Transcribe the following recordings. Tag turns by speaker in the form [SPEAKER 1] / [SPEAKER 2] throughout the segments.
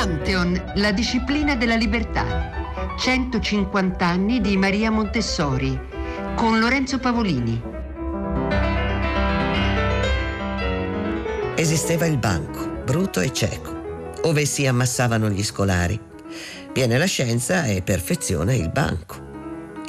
[SPEAKER 1] Pantheon, la disciplina della libertà. 150 anni di Maria Montessori con Lorenzo Pavolini.
[SPEAKER 2] Esisteva il banco, brutto e cieco, ove si ammassavano gli scolari. Viene la scienza e perfeziona il banco.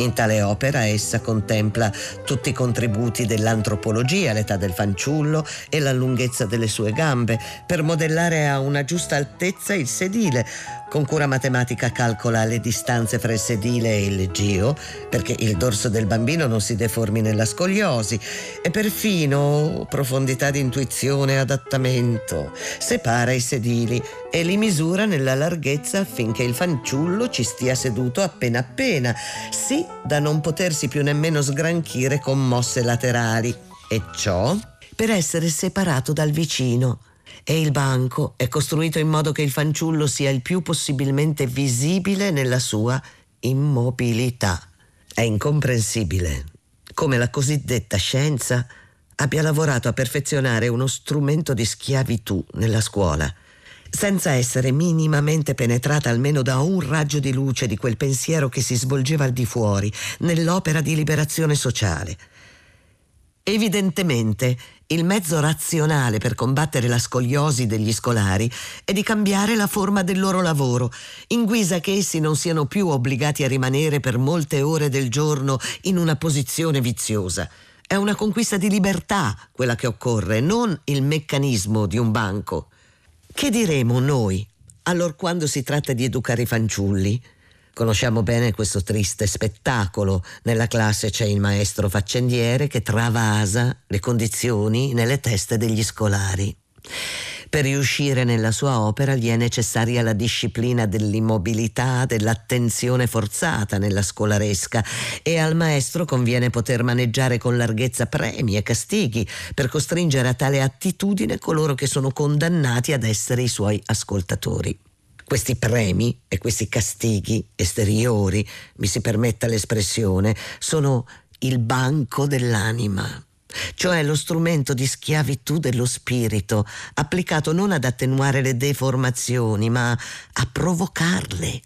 [SPEAKER 2] In tale opera essa contempla tutti i contributi dell'antropologia, l'età del fanciullo e la lunghezza delle sue gambe, per modellare a una giusta altezza il sedile, con cura matematica calcola le distanze fra il sedile e il gio, perché il dorso del bambino non si deformi nella scoliosi, e perfino profondità di intuizione e adattamento. Separa i sedili e li misura nella larghezza affinché il fanciullo ci stia seduto appena appena, sì da non potersi più nemmeno sgranchire con mosse laterali. E ciò per essere separato dal vicino e il banco è costruito in modo che il fanciullo sia il più possibilmente visibile nella sua immobilità. È incomprensibile come la cosiddetta scienza abbia lavorato a perfezionare uno strumento di schiavitù nella scuola, senza essere minimamente penetrata almeno da un raggio di luce di quel pensiero che si svolgeva al di fuori, nell'opera di liberazione sociale. Evidentemente il mezzo razionale per combattere la scoliosi degli scolari è di cambiare la forma del loro lavoro, in guisa che essi non siano più obbligati a rimanere per molte ore del giorno in una posizione viziosa. È una conquista di libertà quella che occorre, non il meccanismo di un banco. Che diremo noi, allora quando si tratta di educare i fanciulli? Conosciamo bene questo triste spettacolo. Nella classe c'è il maestro faccendiere che travasa le condizioni nelle teste degli scolari. Per riuscire nella sua opera gli è necessaria la disciplina dell'immobilità, dell'attenzione forzata nella scolaresca e al maestro conviene poter maneggiare con larghezza premi e castighi per costringere a tale attitudine coloro che sono condannati ad essere i suoi ascoltatori questi premi e questi castighi esteriori, mi si permetta l'espressione, sono il banco dell'anima cioè lo strumento di schiavitù dello spirito, applicato non ad attenuare le deformazioni, ma a provocarle.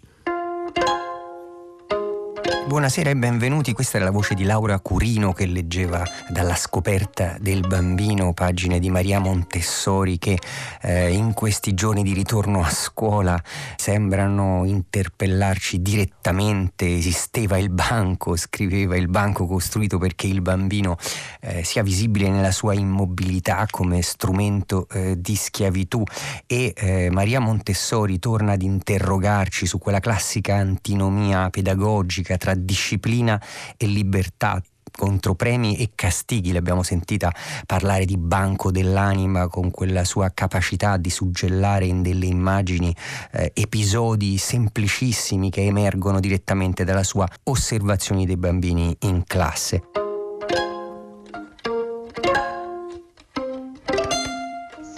[SPEAKER 3] Buonasera e benvenuti, questa è la voce di Laura Curino che leggeva dalla scoperta del bambino, pagine di Maria Montessori che eh, in questi giorni di ritorno a scuola sembrano interpellarci direttamente. Esisteva il banco, scriveva il banco costruito perché il bambino eh, sia visibile nella sua immobilità come strumento eh, di schiavitù e eh, Maria Montessori torna ad interrogarci su quella classica antinomia pedagogica tra disciplina e libertà contro premi e castighi, l'abbiamo sentita parlare di banco dell'anima con quella sua capacità di suggellare in delle immagini eh, episodi semplicissimi che emergono direttamente dalla sua osservazione dei bambini in classe.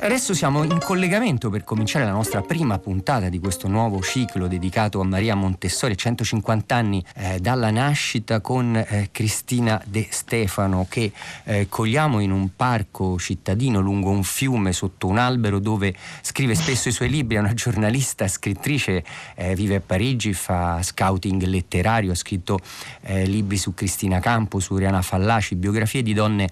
[SPEAKER 3] Adesso siamo in collegamento per cominciare la nostra prima puntata di questo nuovo ciclo dedicato a Maria Montessori, 150 anni eh, dalla nascita, con eh, Cristina De Stefano che eh, cogliamo in un parco cittadino lungo un fiume sotto un albero dove scrive spesso i suoi libri, è una giornalista, scrittrice, eh, vive a Parigi, fa scouting letterario, ha scritto eh, libri su Cristina Campo, su Riana Fallaci, biografie di donne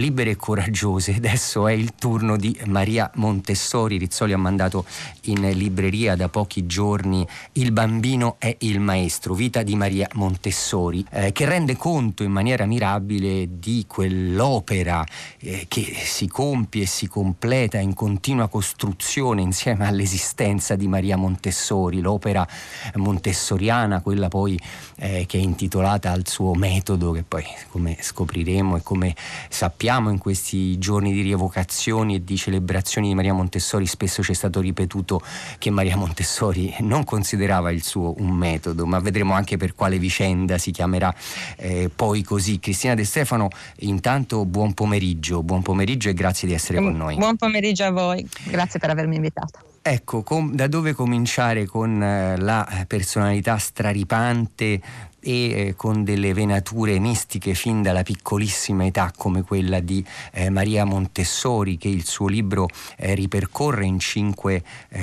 [SPEAKER 3] libere e coraggiose. Adesso è il turno di Maria Montessori. Rizzoli ha mandato in libreria da pochi giorni Il bambino è il maestro, vita di Maria Montessori, eh, che rende conto in maniera mirabile di quell'opera eh, che si compie e si completa in continua costruzione insieme all'esistenza di Maria Montessori, l'opera montessoriana, quella poi eh, che è intitolata al suo metodo, che poi come scopriremo e come sappiamo sappiamo in questi giorni di rievocazioni e di celebrazioni di Maria Montessori spesso ci è stato ripetuto che Maria Montessori non considerava il suo un metodo, ma vedremo anche per quale vicenda si chiamerà eh, poi così. Cristina De Stefano, intanto buon pomeriggio, buon pomeriggio e grazie di essere con noi.
[SPEAKER 4] Buon pomeriggio a voi, grazie per avermi invitato.
[SPEAKER 3] Ecco, com- da dove cominciare con eh, la personalità straripante e eh, con delle venature mistiche fin dalla piccolissima età come quella di eh, Maria Montessori che il suo libro eh, ripercorre in cinque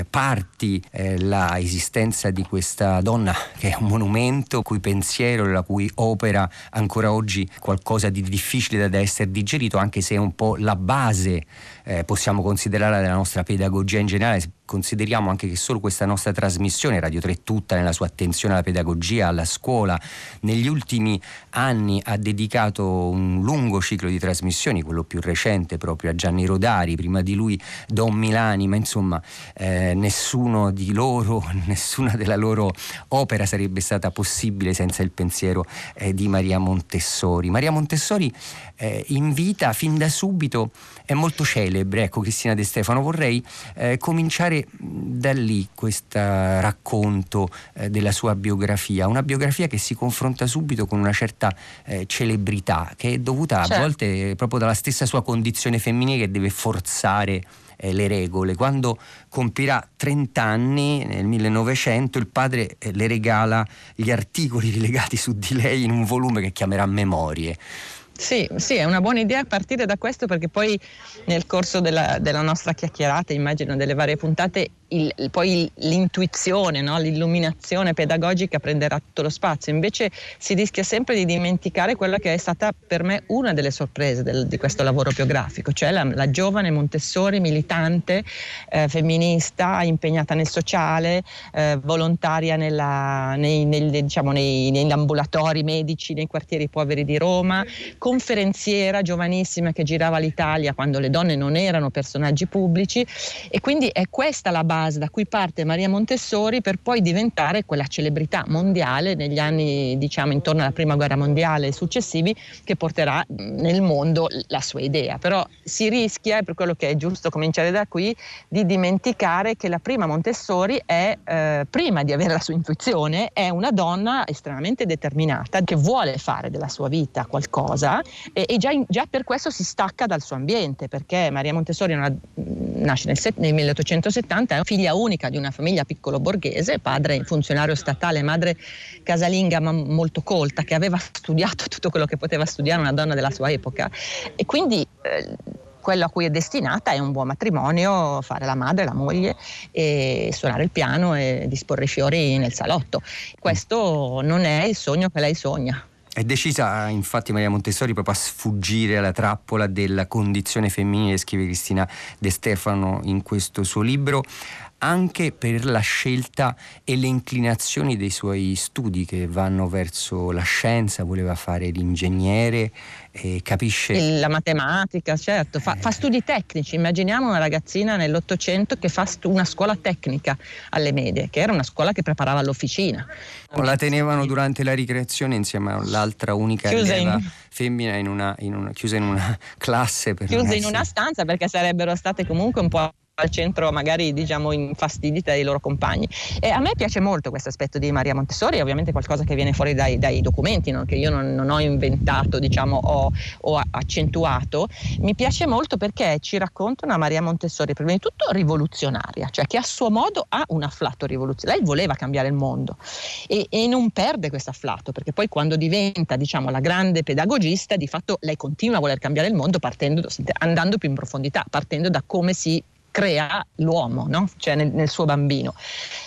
[SPEAKER 3] parti la esistenza di questa donna che è un monumento cui pensiero e la cui opera ancora oggi qualcosa di difficile da essere digerito anche se è un po' la base eh, possiamo considerarla della nostra pedagogia in generale consideriamo anche che solo questa nostra trasmissione, Radio 3 tutta nella sua attenzione alla pedagogia, alla scuola, negli ultimi anni ha dedicato un lungo ciclo di trasmissioni, quello più recente proprio a Gianni Rodari, prima di lui Don Milani, ma insomma eh, nessuno di loro, nessuna della loro opera sarebbe stata possibile senza il pensiero eh, di Maria Montessori. Maria Montessori eh, invita fin da subito, è molto celebre, ecco Cristina De Stefano, vorrei eh, cominciare da lì questo racconto eh, della sua biografia, una biografia che si confronta subito con una certa eh, celebrità che è dovuta certo. a volte proprio dalla stessa sua condizione femminile che deve forzare eh, le regole. Quando compirà 30 anni, nel 1900, il padre eh, le regala gli articoli rilegati su di lei in un volume che chiamerà Memorie.
[SPEAKER 4] Sì, sì, è una buona idea partire da questo perché poi nel corso della, della nostra chiacchierata, immagino delle varie puntate, il, poi l'intuizione, no? l'illuminazione pedagogica prenderà tutto lo spazio, invece si rischia sempre di dimenticare quella che è stata per me una delle sorprese del, di questo lavoro biografico, cioè la, la giovane Montessori militante, eh, femminista, impegnata nel sociale, eh, volontaria nella, nei, nel, diciamo, nei, negli ambulatori medici nei quartieri poveri di Roma, conferenziera giovanissima che girava l'Italia quando le donne non erano personaggi pubblici e quindi è questa la base base da cui parte Maria Montessori per poi diventare quella celebrità mondiale negli anni diciamo intorno alla prima guerra mondiale e successivi che porterà nel mondo la sua idea. Però si rischia, e per quello che è giusto cominciare da qui, di dimenticare che la prima Montessori è, eh, prima di avere la sua intuizione, è una donna estremamente determinata che vuole fare della sua vita qualcosa e, e già, in, già, per questo si stacca dal suo ambiente perché Maria Montessori una, nasce nel, nel 1870, è figlia unica di una famiglia piccolo borghese, padre funzionario statale, madre casalinga ma molto colta, che aveva studiato tutto quello che poteva studiare una donna della sua epoca. E quindi eh, quello a cui è destinata è un buon matrimonio, fare la madre, la moglie e suonare il piano e disporre i fiori nel salotto. Questo non è il sogno che lei sogna.
[SPEAKER 3] È decisa infatti Maria Montessori proprio a sfuggire alla trappola della condizione femminile, scrive Cristina De Stefano in questo suo libro anche per la scelta e le inclinazioni dei suoi studi che vanno verso la scienza, voleva fare l'ingegnere, e capisce...
[SPEAKER 4] La matematica, certo, fa, eh. fa, studi tecnici, immaginiamo una ragazzina nell'Ottocento che fa stu- una scuola tecnica alle medie, che era una scuola che preparava all'officina.
[SPEAKER 3] La tenevano durante la ricreazione insieme all'altra unica chiusa in... femmina in una, in una, chiusa in una classe.
[SPEAKER 4] Per chiusa in una stanza perché sarebbero state comunque un po' al centro magari diciamo infastidita dai loro compagni. E a me piace molto questo aspetto di Maria Montessori, ovviamente qualcosa che viene fuori dai, dai documenti, no? che io non, non, ho inventato, diciamo, o, o accentuato. Mi piace molto perché ci racconta una Maria Montessori, prima di tutto rivoluzionaria, cioè che a suo modo ha un afflato rivoluzionario. Lei voleva cambiare il mondo e, e non perde questo afflato, perché poi quando diventa diciamo, la grande pedagogista, di fatto lei continua a voler cambiare il mondo partendo, andando più in profondità, partendo da come si crea l'uomo, no? cioè nel, nel, suo bambino.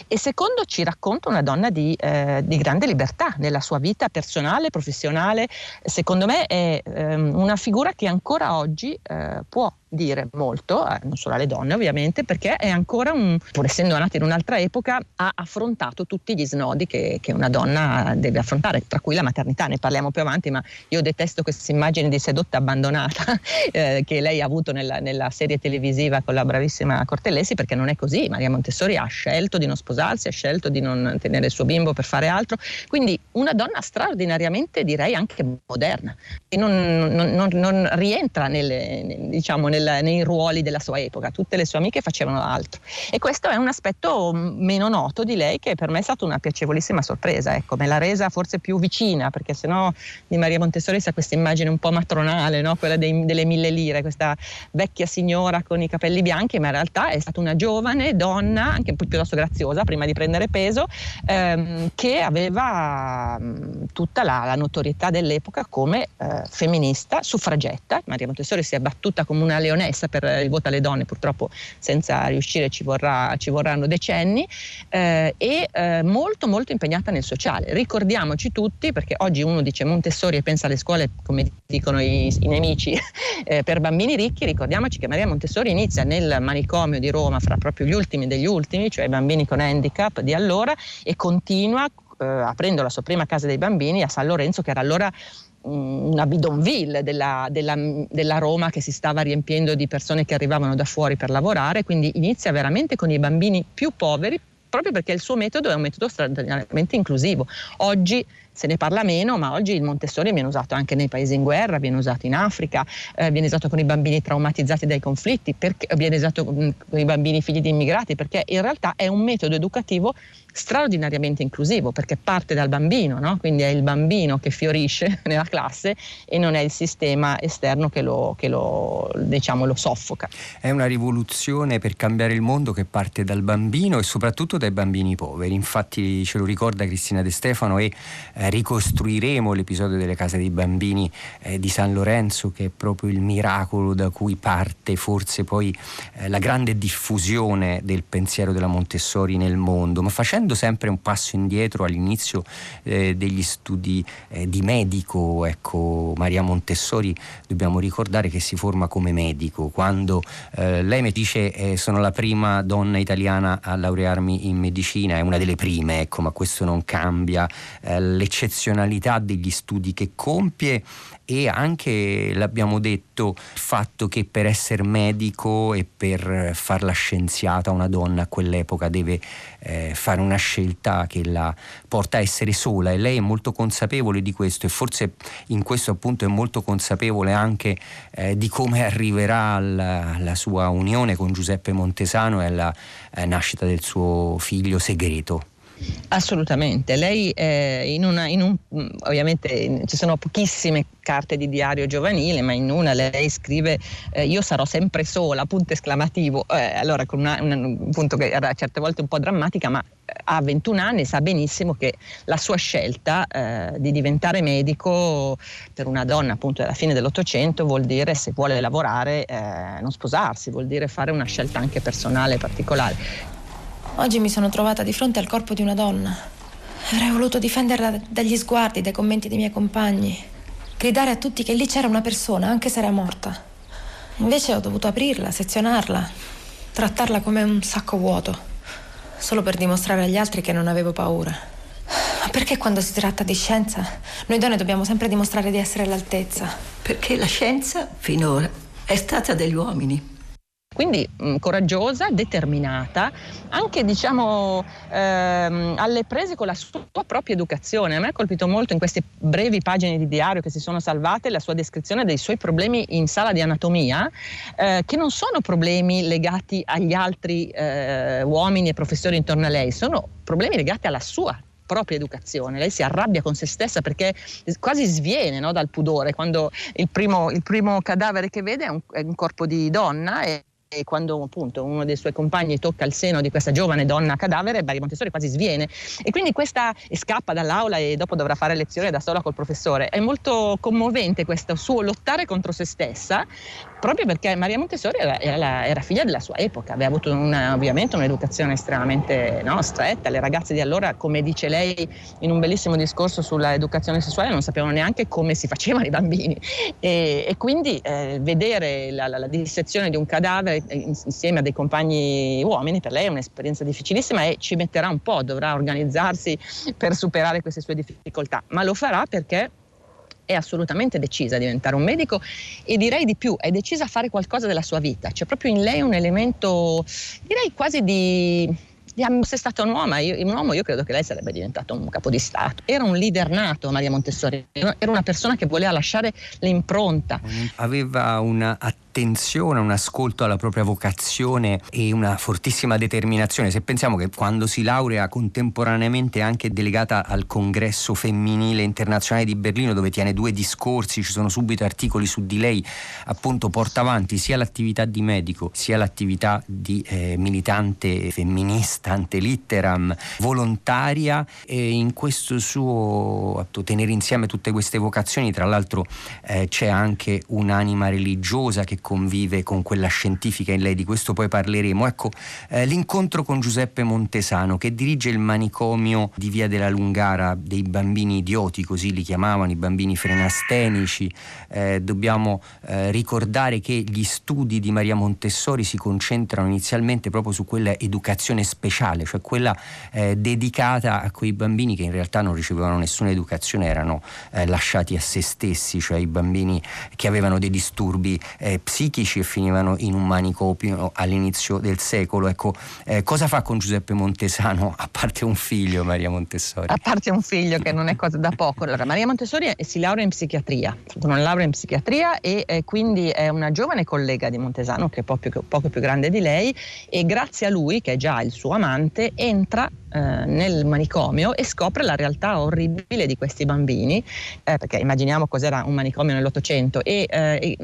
[SPEAKER 4] E secondo ci racconta una donna di, eh, di, grande libertà nella sua vita personale, professionale. Secondo me è ehm, una figura che ancora oggi eh, può dire molto, eh, non solo alle donne ovviamente, perché è ancora un, pur essendo nata in un'altra epoca, ha affrontato tutti gli snodi che, che, una donna deve affrontare, tra cui la maternità, ne parliamo più avanti, ma io detesto questa immagine di sedotta abbandonata eh, che lei ha avuto nella, nella, serie televisiva con la bravissima Cortellesi, perché non è così, Maria Montessori ha scelto di non sposarsi, ha scelto di non tenere il suo bimbo per fare altro, quindi una donna straordinariamente direi anche moderna, e non, non, non rientra nelle, diciamo, nelle nel, nei ruoli della sua epoca, tutte le sue amiche facevano altro. E questo è un aspetto meno noto di lei che per me è stata una piacevolissima sorpresa, ecco, me l'ha resa forse più vicina, perché sennò di Maria Montessori sa questa immagine un po' matronale, no? quella dei, delle mille lire, questa vecchia signora con i capelli bianchi, ma in realtà è stata una giovane donna, anche piuttosto graziosa prima di prendere peso, ehm, che aveva mh, tutta la, la, notorietà dell'epoca come eh, femminista, suffragetta. Maria Montessori si è battuta come una leonessa per il voto alle donne, purtroppo senza riuscire ci, vorrà, ci vorranno decenni, eh, e eh, molto molto impegnata nel sociale. Ricordiamoci tutti, perché oggi uno dice Montessori e pensa alle scuole, come dicono i, i nemici, eh, per bambini ricchi, ricordiamoci che Maria Montessori inizia nel manicomio di Roma fra proprio gli ultimi degli ultimi, cioè i bambini con handicap di allora, e continua eh, aprendo la sua prima casa dei bambini a San Lorenzo, che era allora una bidonville della, della, della, Roma che si stava riempiendo di persone che arrivavano da fuori per lavorare, quindi inizia veramente con i bambini più poveri proprio perché il suo metodo è un metodo straordinariamente inclusivo. Oggi se ne parla meno, ma oggi il Montessori viene usato anche nei paesi in guerra, viene usato in Africa, eh, viene usato con i bambini traumatizzati dai conflitti, perché, viene usato con i bambini figli di immigrati, perché in realtà è un metodo educativo straordinariamente inclusivo perché parte dal bambino, no? quindi è il bambino che fiorisce nella classe e non è il sistema esterno che, lo, che lo, diciamo, lo, soffoca.
[SPEAKER 3] È una rivoluzione per cambiare il mondo che parte dal bambino e soprattutto dai bambini poveri. Infatti ce lo ricorda Cristina De Stefano e eh, ricostruiremo l'episodio delle case dei bambini eh, di San Lorenzo che è proprio il miracolo da cui parte forse poi eh, la grande diffusione del pensiero della Montessori nel mondo, ma facendo sempre un passo indietro all'inizio eh, degli studi eh, di medico, ecco, Maria Montessori dobbiamo ricordare che si forma come medico. Quando lei mi dice sono la prima donna italiana a laurearmi in medicina, è una delle prime, ecco, ma questo non cambia eh, l'eccezionalità degli studi che compie e anche, l'abbiamo detto, il fatto che per essere medico e per fare la scienziata una donna a quell'epoca deve eh, fare una scelta che la porta a essere sola e lei è molto consapevole di questo e forse in questo appunto è molto consapevole anche eh, di come arriverà alla, alla, sua unione con Giuseppe Montesano e alla eh, nascita del suo figlio segreto.
[SPEAKER 4] Assolutamente, lei eh, in una, in un, ovviamente ci sono pochissime carte di diario giovanile, ma in una lei scrive eh, io sarò sempre sola, punto esclamativo, eh, allora con una, una, un punto che era certe volte un po' drammatica, ma eh, ha 21 anni e sa benissimo che la sua scelta eh, di diventare medico per una donna appunto alla fine dell'Ottocento vuol dire se vuole lavorare eh, non sposarsi, vuol dire fare una scelta anche personale particolare.
[SPEAKER 5] Oggi mi sono trovata di fronte al corpo di una donna. Avrei voluto difenderla dagli sguardi, dai commenti dei miei compagni. Gridare a tutti che lì c'era una persona, anche se era morta. Invece ho dovuto aprirla, sezionarla, trattarla come un sacco vuoto, solo per dimostrare agli altri che non avevo paura. Ma perché quando si tratta di scienza, noi donne dobbiamo sempre dimostrare di essere all'altezza?
[SPEAKER 6] Perché la scienza finora è stata degli uomini.
[SPEAKER 4] Quindi mh, coraggiosa, determinata, anche diciamo ehm, alle prese con la sua propria educazione. A me ha colpito molto in queste brevi pagine di diario che si sono salvate la sua descrizione dei suoi problemi in sala di anatomia, eh, che non sono problemi legati agli altri eh, uomini e professori intorno a lei, sono problemi legati alla sua propria educazione. Lei si arrabbia con se stessa perché quasi sviene no, dal pudore quando il primo, il primo, cadavere che vede è un, è un corpo di donna e e quando appunto uno dei suoi compagni tocca il seno di questa giovane donna cadavere, Barry Montessori quasi sviene e quindi questa scappa dall'aula e dopo dovrà fare lezione da sola col professore. È molto commovente questo suo lottare contro se stessa, proprio perché Maria Montessori era, era, era figlia della sua epoca, aveva avuto una, ovviamente un'educazione estremamente no, stretta, le ragazze di allora, come dice lei in un bellissimo discorso sulla educazione sessuale, non sapevano neanche come si facevano i bambini. E, e quindi eh, vedere la, la, la dissezione di un cadavere insieme a dei compagni uomini, per lei è un'esperienza difficilissima e ci metterà un po', dovrà organizzarsi per superare queste sue difficoltà, ma lo farà perché è assolutamente decisa a diventare un medico e direi di più, è decisa a fare qualcosa della sua vita. C'è proprio in lei un elemento, direi quasi di se è stata un uomo, io, un uomo, io credo che lei sarebbe diventato un capo di Stato. Era un leader nato Maria Montessori, era una persona che voleva lasciare l'impronta.
[SPEAKER 3] Aveva un'attività un'attenzione, un ascolto alla propria vocazione e una fortissima determinazione. Se pensiamo che quando si laurea contemporaneamente anche delegata al congresso femminile internazionale di Berlino dove tiene due discorsi, ci sono subito articoli su di lei, appunto porta avanti sia l'attività di medico sia l'attività di eh, militante femminista, ante litteram, volontaria e in questo suo atto, tenere insieme tutte queste vocazioni, tra l'altro eh, c'è anche un'anima religiosa che convive con quella scientifica in lei, di questo poi parleremo. Ecco, eh, l'incontro con Giuseppe Montesano che dirige il manicomio di Via della Lungara dei bambini idioti, così li chiamavano, i bambini frenastenici. Eh, dobbiamo eh, ricordare che gli studi di Maria Montessori si concentrano inizialmente proprio su quella educazione speciale, cioè quella eh, dedicata a quei bambini che in realtà non ricevevano nessuna educazione, erano eh, lasciati a se stessi, cioè i bambini che avevano dei disturbi eh, psichici e finivano in un manicomio all'inizio del secolo. Ecco, eh, cosa fa con Giuseppe Montesano, a parte un figlio Maria Montessori?
[SPEAKER 4] A parte un figlio che non è cosa da poco. Allora, Maria Montessori si laurea in psichiatria, con una laurea in psichiatria e eh, quindi è una giovane collega di Montesano che è poco più, poco più grande di lei e grazie a lui, che è già il suo amante, entra eh, nel manicomio e scopre la realtà orribile di questi bambini, eh, perché immaginiamo cos'era un manicomio nell'Ottocento e, eh, e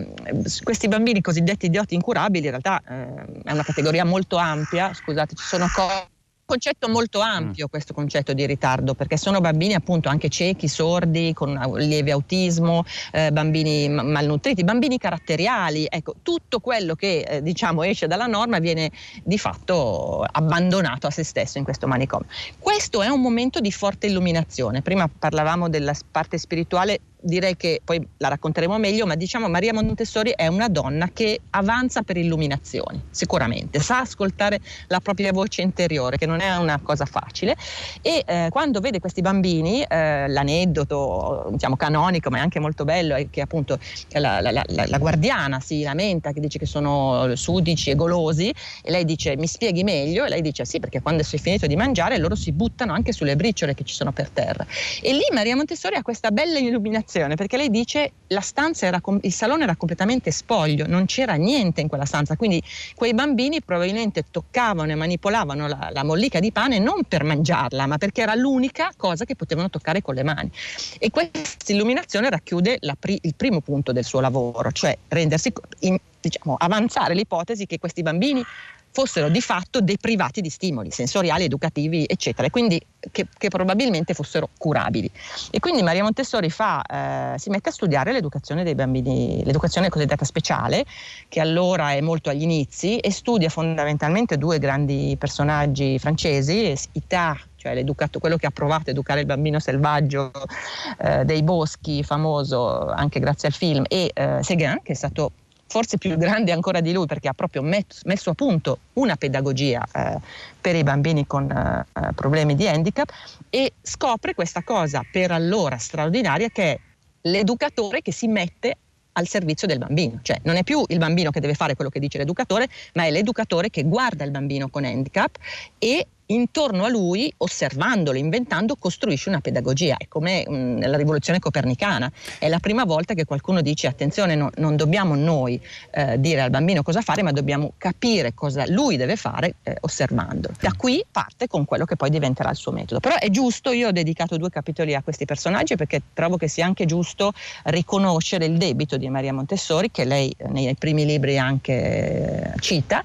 [SPEAKER 4] questi bambini cosiddetti idioti incurabili in realtà eh, è una categoria molto ampia, scusate, ci sono cose concetto molto ampio mm. questo concetto di ritardo perché sono bambini appunto anche ciechi, sordi, con un lieve autismo, eh, bambini malnutriti, bambini caratteriali, ecco tutto quello che eh, diciamo esce dalla norma viene di fatto abbandonato a se stesso in questo manicomio. Questo è un momento di forte illuminazione, prima parlavamo della parte spirituale direi che poi la racconteremo meglio, ma diciamo Maria Montessori è una donna che avanza per illuminazioni, sicuramente, sa ascoltare la propria voce interiore, che non è una cosa facile, e eh, quando vede questi bambini, eh, l'aneddoto diciamo canonico, ma è anche molto bello, è che appunto la, la, la, la, guardiana si lamenta, che dice che sono sudici e golosi, e lei dice mi spieghi meglio, e lei dice sì, perché quando si è finito di mangiare loro si buttano anche sulle briciole che ci sono per terra. E lì Maria Montessori ha questa bella illuminazione perché lei dice stanza era, il salone era completamente spoglio, non c'era niente in quella stanza, quindi quei bambini probabilmente toccavano e manipolavano la, la mollica di pane non per mangiarla, ma perché era l'unica cosa che potevano toccare con le mani. E questa illuminazione racchiude pri, il primo punto del suo lavoro, cioè rendersi, in, diciamo, avanzare l'ipotesi che questi bambini fossero di fatto deprivati di stimoli sensoriali, educativi, eccetera, e quindi che, che probabilmente fossero curabili. E quindi Maria Montessori fa, eh, si mette a studiare l'educazione dei bambini, l'educazione cosiddetta speciale, che allora è molto agli inizi, e studia fondamentalmente due grandi personaggi francesi, Ita cioè quello che ha provato a educare il bambino selvaggio eh, dei boschi, famoso anche grazie al film, e eh, Seguin, che è stato forse più grande ancora di lui perché ha proprio messo a punto una pedagogia eh, per i bambini con eh, problemi di handicap e scopre questa cosa per allora straordinaria che è l'educatore che si mette al servizio del bambino, cioè non è più il bambino che deve fare quello che dice l'educatore, ma è l'educatore che guarda il bambino con handicap e intorno a lui, osservandolo, inventando, costruisce una pedagogia. È come mh, mm, nella rivoluzione copernicana. È la prima volta che qualcuno dice attenzione, no, non dobbiamo noi eh, dire al bambino cosa fare, ma dobbiamo capire cosa lui deve fare eh, osservandolo. Da qui parte con quello che poi diventerà il suo metodo. Però è giusto, io ho dedicato due capitoli a questi personaggi perché trovo che sia anche giusto riconoscere il debito di Maria Montessori, che lei eh, nei primi libri anche eh, cita,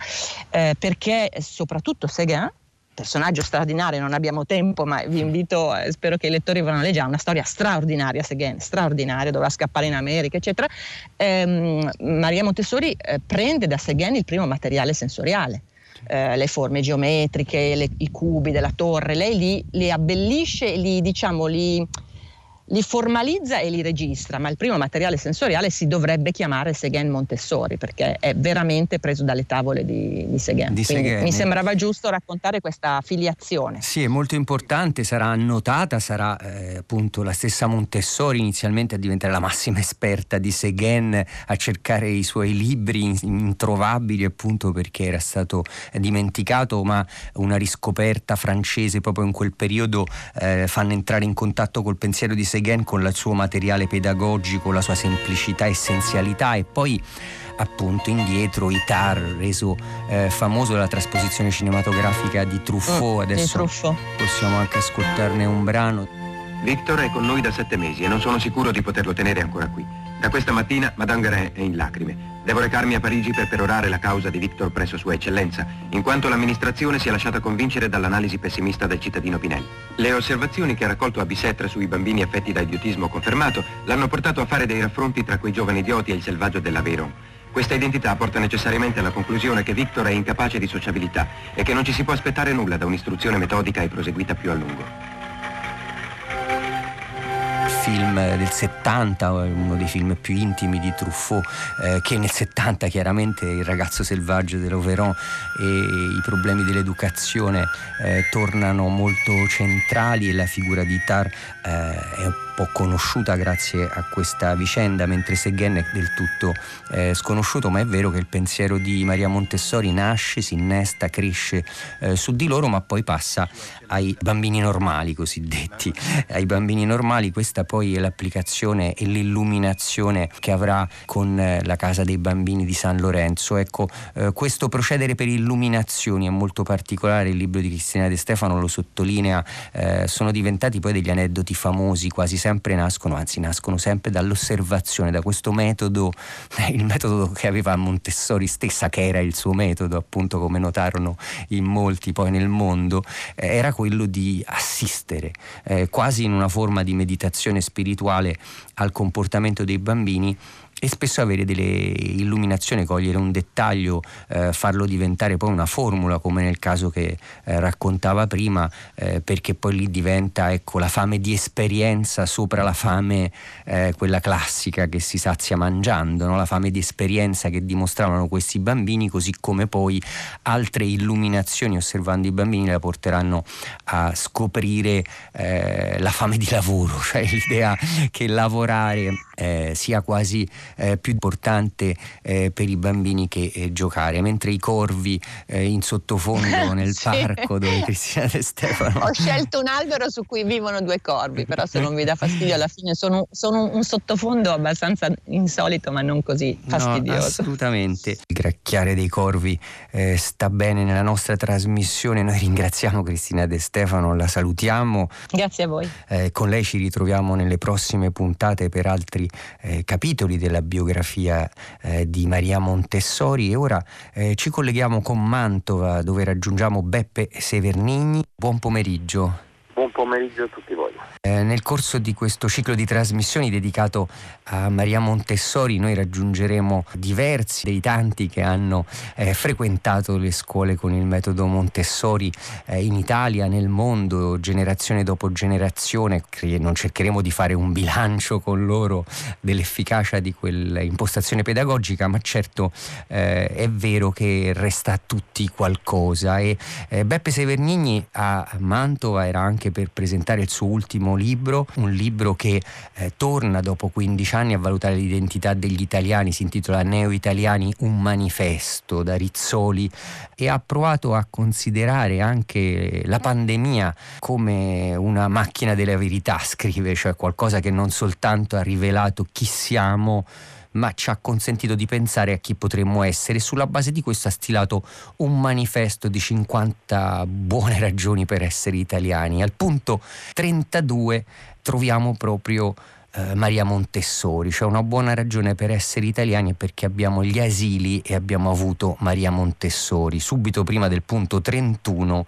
[SPEAKER 4] eh, perché soprattutto Seguin personaggio straordinario, non abbiamo tempo, ma vi invito, eh, spero che i lettori vadano a leggere, una storia straordinaria, Seghen, straordinaria, doveva scappare in America, eccetera. Ehm, Maria Montessori eh, prende da Seghen il primo materiale sensoriale. Eh, le forme geometriche, le, i cubi della torre, lei li, li abbellisce, li, diciamo, li, li formalizza e li registra, ma il primo materiale sensoriale si dovrebbe chiamare Seghen Montessori perché è veramente preso dalle tavole di, di Seghen. Di Seghen. Mi sembrava giusto raccontare questa filiazione.
[SPEAKER 3] Sì, è molto importante, sarà annotata, sarà eh, appunto la stessa Montessori inizialmente a diventare la massima esperta di Seghen, a cercare i suoi libri introvabili appunto perché era stato dimenticato, ma una riscoperta francese proprio in quel periodo eh, fanno entrare in contatto col pensiero di Seghen Seghen con il suo materiale pedagogico, la sua semplicità, essenzialità e poi appunto indietro Itar reso eh, famoso dalla trasposizione cinematografica di Truffaut
[SPEAKER 4] Mm,
[SPEAKER 3] adesso
[SPEAKER 4] Truffaut.
[SPEAKER 3] possiamo anche ascoltarne un brano
[SPEAKER 7] Victor è con noi da sette mesi e non sono sicuro di poterlo tenere ancora qui. Da questa mattina Madame Guerin è in lacrime. Devo recarmi a Parigi per perorare la causa di Victor presso Sua Eccellenza, in quanto l'amministrazione si è lasciata convincere dall'analisi pessimista del cittadino Pinelli. Le osservazioni che ha raccolto a Bisetre sui bambini affetti da idiotismo confermato l'hanno portato a fare dei raffronti tra quei giovani idioti e il selvaggio dell'Aveyron. Questa identità porta necessariamente alla conclusione che Victor è incapace di sociabilità e che non ci si può aspettare nulla da un'istruzione metodica e proseguita più a lungo.
[SPEAKER 3] Film del 70, uno dei film più intimi di Truffaut, eh, che nel 70 chiaramente il ragazzo selvaggio dell'Overon e i problemi dell'educazione eh, tornano molto centrali e la figura di Tar eh, è un po' conosciuta grazie a questa vicenda, mentre Seghen è del tutto eh, sconosciuto, ma è vero che il pensiero di Maria Montessori nasce, si innesta, cresce eh, su di loro, ma poi passa ai bambini normali cosiddetti. Ai bambini normali questa poi è l'applicazione e l'illuminazione che avrà con eh, la casa dei bambini di San Lorenzo. Ecco, eh, questo procedere per illuminazioni è molto particolare, il libro di Cristina De Stefano lo sottolinea, eh, sono diventati poi degli aneddoti famosi, quasi sempre nascono, anzi nascono sempre dall'osservazione, da questo metodo, il metodo che aveva Montessori stessa, che era il suo metodo, appunto come notarono in molti poi nel mondo, eh, era quello di assistere, eh, quasi in una forma di meditazione spirituale al comportamento dei bambini e spesso avere delle illuminazioni, cogliere un dettaglio, eh, farlo diventare poi una formula, come nel caso che eh, raccontava prima, eh, perché poi lì diventa ecco, la fame di esperienza sopra la fame, eh, quella classica che si sazia mangiando, no? la fame di esperienza che dimostravano questi bambini, così come poi altre illuminazioni osservando i bambini la porteranno a scoprire eh, la fame di lavoro, cioè l'idea che lavorare eh, sia quasi eh, più importante eh, per i bambini che eh, giocare, mentre i corvi eh, in sottofondo nel
[SPEAKER 4] Sì.
[SPEAKER 3] parco dove Cristina De Stefano
[SPEAKER 4] Ho scelto un albero su cui vivono due corvi, però se non vi dà fastidio alla fine sono, sono un sottofondo abbastanza insolito ma non così
[SPEAKER 3] No,
[SPEAKER 4] fastidioso.
[SPEAKER 3] assolutamente. Il gracchiare dei corvi eh, sta bene nella nostra trasmissione. Noi ringraziamo Cristina De Stefano, la salutiamo.
[SPEAKER 4] Grazie a voi.
[SPEAKER 3] Con lei ci ritroviamo nelle prossime puntate per altri capitoli della biografia eh, di Maria Montessori e ora eh, ci colleghiamo con Mantova dove raggiungiamo Beppe Severnigni. Buon pomeriggio.
[SPEAKER 8] Buon pomeriggio a tutti voi.
[SPEAKER 3] Eh, nel corso di questo ciclo di trasmissioni dedicato a Maria Montessori noi raggiungeremo diversi dei tanti che hanno eh, frequentato le scuole con il metodo Montessori eh, in Italia, nel mondo, generazione dopo generazione. Non cercheremo di fare un bilancio con loro dell'efficacia di quell'impostazione pedagogica, ma certo eh, è vero che resta a tutti qualcosa e eh, Beppe Severnigni a Mantova era anche per presentare il suo ultimo libro, un libro che eh, torna dopo 15 anni a valutare l'identità degli italiani, si intitola Neo Italiani, un manifesto da Rizzoli e ha provato a considerare anche la pandemia come una macchina della verità, scrive, cioè qualcosa che non soltanto ha rivelato chi siamo, ma ci ha consentito di pensare a chi potremmo essere. Sulla base di questo ha stilato un manifesto di 50 buone ragioni per essere italiani. Al punto 32 troviamo proprio eh, Maria Montessori, cioè una buona ragione per essere italiani è perché abbiamo gli asili e abbiamo avuto Maria Montessori. Subito prima del punto 31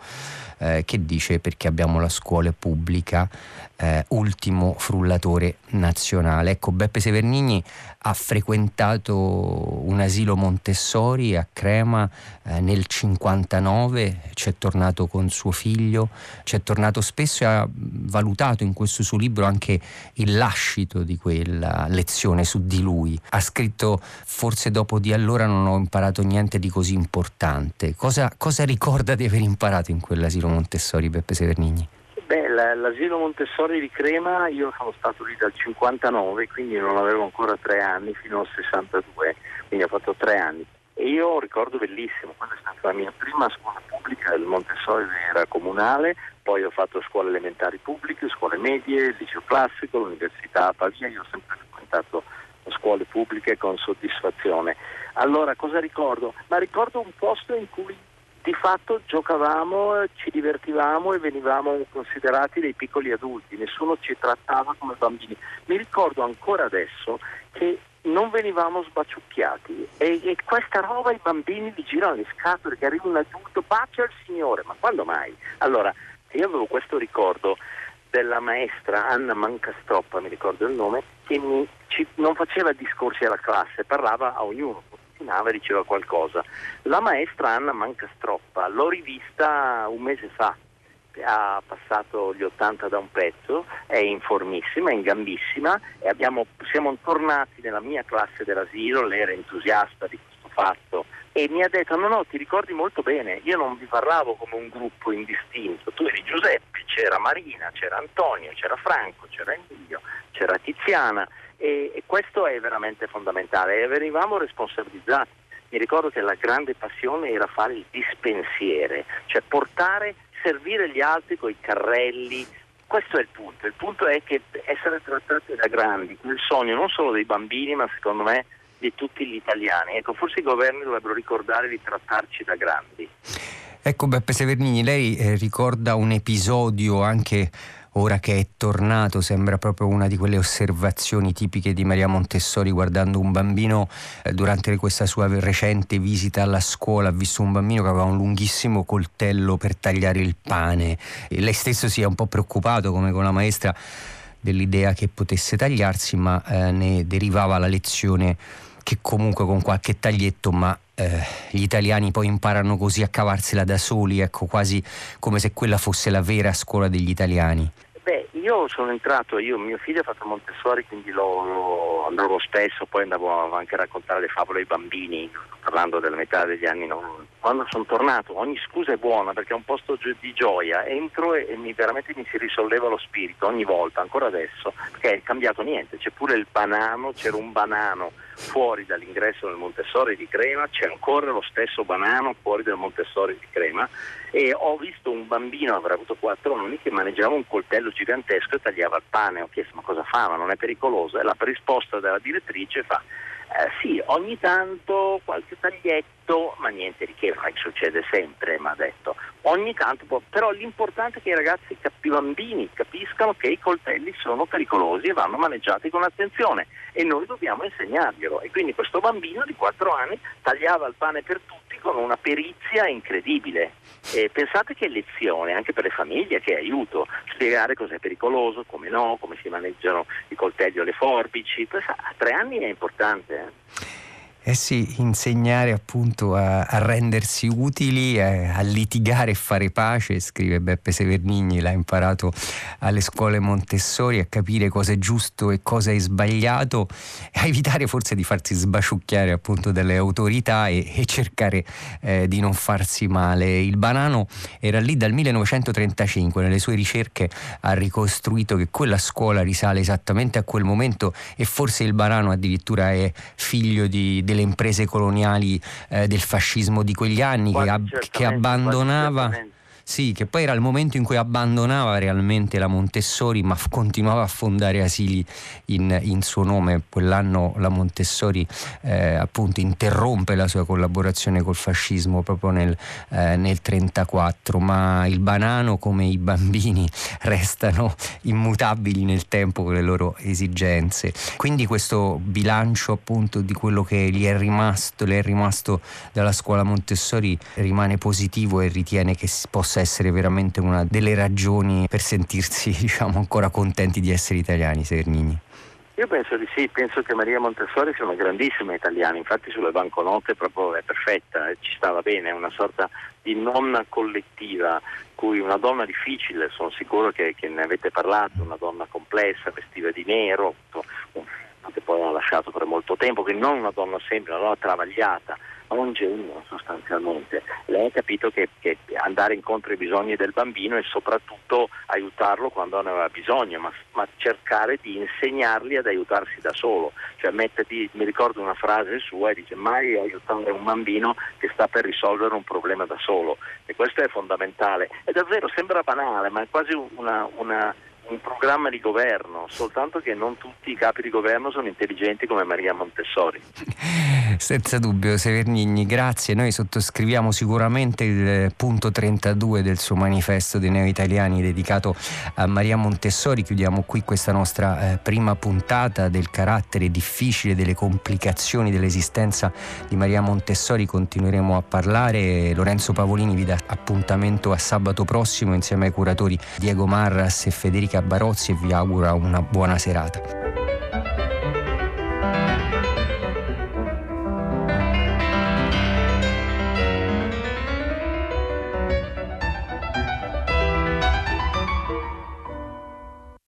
[SPEAKER 3] eh, che dice perché abbiamo la scuola pubblica, eh, ultimo frullatore nazionale. Ecco, Beppe Severnigni ha frequentato un asilo Montessori a Crema eh, nel 59, ci è tornato con suo figlio, ci è tornato spesso e ha valutato in questo suo libro anche il lascito di quella lezione su di lui. Ha scritto forse dopo di allora non ho imparato niente di così importante. Cosa, cosa ricorda di aver imparato in quell'asilo Montessori, Beppe Severnigni?
[SPEAKER 8] Beh, la- l'asilo Montessori di Crema, io sono stato lì dal 59, quindi non avevo ancora tre anni fino al 62, quindi ho fatto tre anni. E io ricordo bellissimo, quella è stata la mia prima scuola pubblica, il Montessori era comunale, poi ho fatto scuole elementari pubbliche, scuole medie, liceo classico, l'università a Pavia, io ho sempre frequentato scuole pubbliche con soddisfazione. Allora cosa ricordo? Ma ricordo un posto in cui di fatto giocavamo, ci divertivamo e venivamo considerati dei piccoli adulti, nessuno ci trattava come bambini. Mi ricordo ancora adesso che non venivamo sbaciucchiati e, e questa roba i bambini vi girano le scatole che arriva un adulto, bacia il signore, ma quando mai? Allora, io avevo questo ricordo della maestra Anna Mancastroppa, mi ricordo il nome, che mi, ci, non faceva discorsi alla classe, parlava a ognuno, continuava e diceva qualcosa. La maestra Anna Mancastroppa l'ho rivista un mese fa, ha passato gli 80 da un pezzo, è informissima, è in gambissima e abbiamo, siamo tornati nella mia classe dell'asilo, lei era entusiasta di questo fatto e mi ha detto no no ti ricordi molto bene, io non vi parlavo come un gruppo indistinto, tu eri Giuseppe, c'era Marina, c'era Antonio, c'era Franco, c'era Emilio, c'era Tiziana e, e questo è veramente fondamentale e venivamo responsabilizzati. Mi ricordo che la grande passione era fare il dispensiere, cioè portare servire gli altri con i carrelli. Questo è il punto. Il punto è che essere trattati da grandi, il sogno non solo dei bambini, ma secondo me di tutti gli italiani. Ecco, forse i governi dovrebbero ricordare di trattarci da grandi.
[SPEAKER 3] Ecco Beppe Severnini, lei eh, ricorda un episodio anche ora che è tornato, sembra proprio una di quelle osservazioni tipiche di Maria Montessori guardando un bambino eh, durante questa sua recente visita alla scuola, ha visto un bambino che aveva un lunghissimo coltello per tagliare il pane e lei stesso si è un po' preoccupato come con la maestra dell'idea che potesse tagliarsi, ma eh, ne derivava la lezione che comunque con qualche taglietto, ma eh, gli italiani poi imparano così a cavarsela da soli, ecco, quasi come se quella fosse la vera scuola degli italiani.
[SPEAKER 8] Io sono entrato, io, mio figlio ha fatto Montessori, quindi lo, lo, andavo spesso, poi andavo anche a raccontare le favole ai bambini, parlando della metà degli anni 90. Quando sono tornato, ogni scusa è buona perché è un posto di gioia, entro e, mi, veramente mi si risolleva lo spirito ogni volta, ancora adesso, perché è cambiato niente, c'è pure il banano, c'era un banano fuori dall'ingresso del Montessori di Crema, c'è ancora lo stesso banano fuori dal Montessori di Crema e ho visto un bambino, avrà avuto 4 anni, che maneggiava un coltello gigantesco e tagliava il pane. Ho chiesto ma cosa fa? Ma non è pericoloso? E la risposta della direttrice fa eh, sì, ogni tanto qualche taglietto, ma niente di che, non succede sempre, mi ha detto. Ogni tanto, può, però l'importante è che i ragazzi, i bambini capiscano che i coltelli sono pericolosi e vanno maneggiati con attenzione e noi dobbiamo insegnarglielo. E quindi questo bambino di 4 anni tagliava il pane per tutti con una perizia incredibile. E pensate che lezione anche per le famiglie, che aiuto, spiegare cos'è pericoloso, come no, come si maneggiano i coltelli o le forbici. A tre anni è importante. Eh?
[SPEAKER 3] Eh sì, insegnare appunto a, a rendersi utili, a, eh, a, litigare e fare pace, scrive Beppe Severnigni, l'ha imparato alle scuole Montessori, a capire cosa è giusto e cosa è sbagliato, a evitare forse di farsi sbaciucchiare appunto dalle autorità e, e cercare eh, di non farsi male. Il banano era lì dal 1935, nelle sue ricerche ha ricostruito che quella scuola risale esattamente a quel momento e forse il banano addirittura è figlio di, di delle imprese coloniali eh, del fascismo di quegli anni che, ab- che abbandonava sì, che poi era il momento in cui abbandonava realmente la Montessori, ma f- continuava a fondare asili in, in, suo nome. Quell'anno la Montessori eh, appunto interrompe la sua collaborazione col fascismo proprio nel, eh, 1934, ma il banano come i bambini restano immutabili nel tempo con le loro esigenze. Quindi questo bilancio appunto di quello che gli è rimasto, le è rimasto dalla scuola Montessori rimane positivo e ritiene che si possa possa essere veramente una delle ragioni per sentirsi diciamo, ancora contenti di essere italiani, Severnini.
[SPEAKER 8] Io penso di sì, penso che Maria Montessori sia una grandissima italiana, infatti sulle banconote proprio è perfetta, eh, ci stava bene, è una sorta di nonna collettiva, cui una donna difficile, sono sicuro che, che ne avete parlato, una donna complessa, vestiva di nero, che poi ha lasciato per molto tempo, che non una donna semplice, una donna travagliata, ingegno sostanzialmente. Lei ha capito che, che, andare incontro ai bisogni del bambino e soprattutto aiutarlo quando ne aveva bisogno, ma, ma, cercare di insegnargli ad aiutarsi da solo. Cioè metterti, mi ricordo una frase sua e dice mai aiutare un bambino che sta per risolvere un problema da solo e questo è fondamentale. È davvero, sembra banale, ma è quasi una, una un programma di governo, soltanto che non tutti i capi di governo sono intelligenti come Maria Montessori.
[SPEAKER 3] Senza dubbio, Severnigni, grazie. Noi sottoscriviamo sicuramente il punto 32 del suo manifesto dei neo-italiani dedicato a Maria Montessori. Chiudiamo qui questa nostra eh, prima puntata del carattere difficile, delle complicazioni dell'esistenza di Maria Montessori. Continueremo a parlare. Lorenzo Pavolini vi dà appuntamento a sabato prossimo insieme ai curatori Diego Marras e Federica Barozzi e vi augura una buona serata.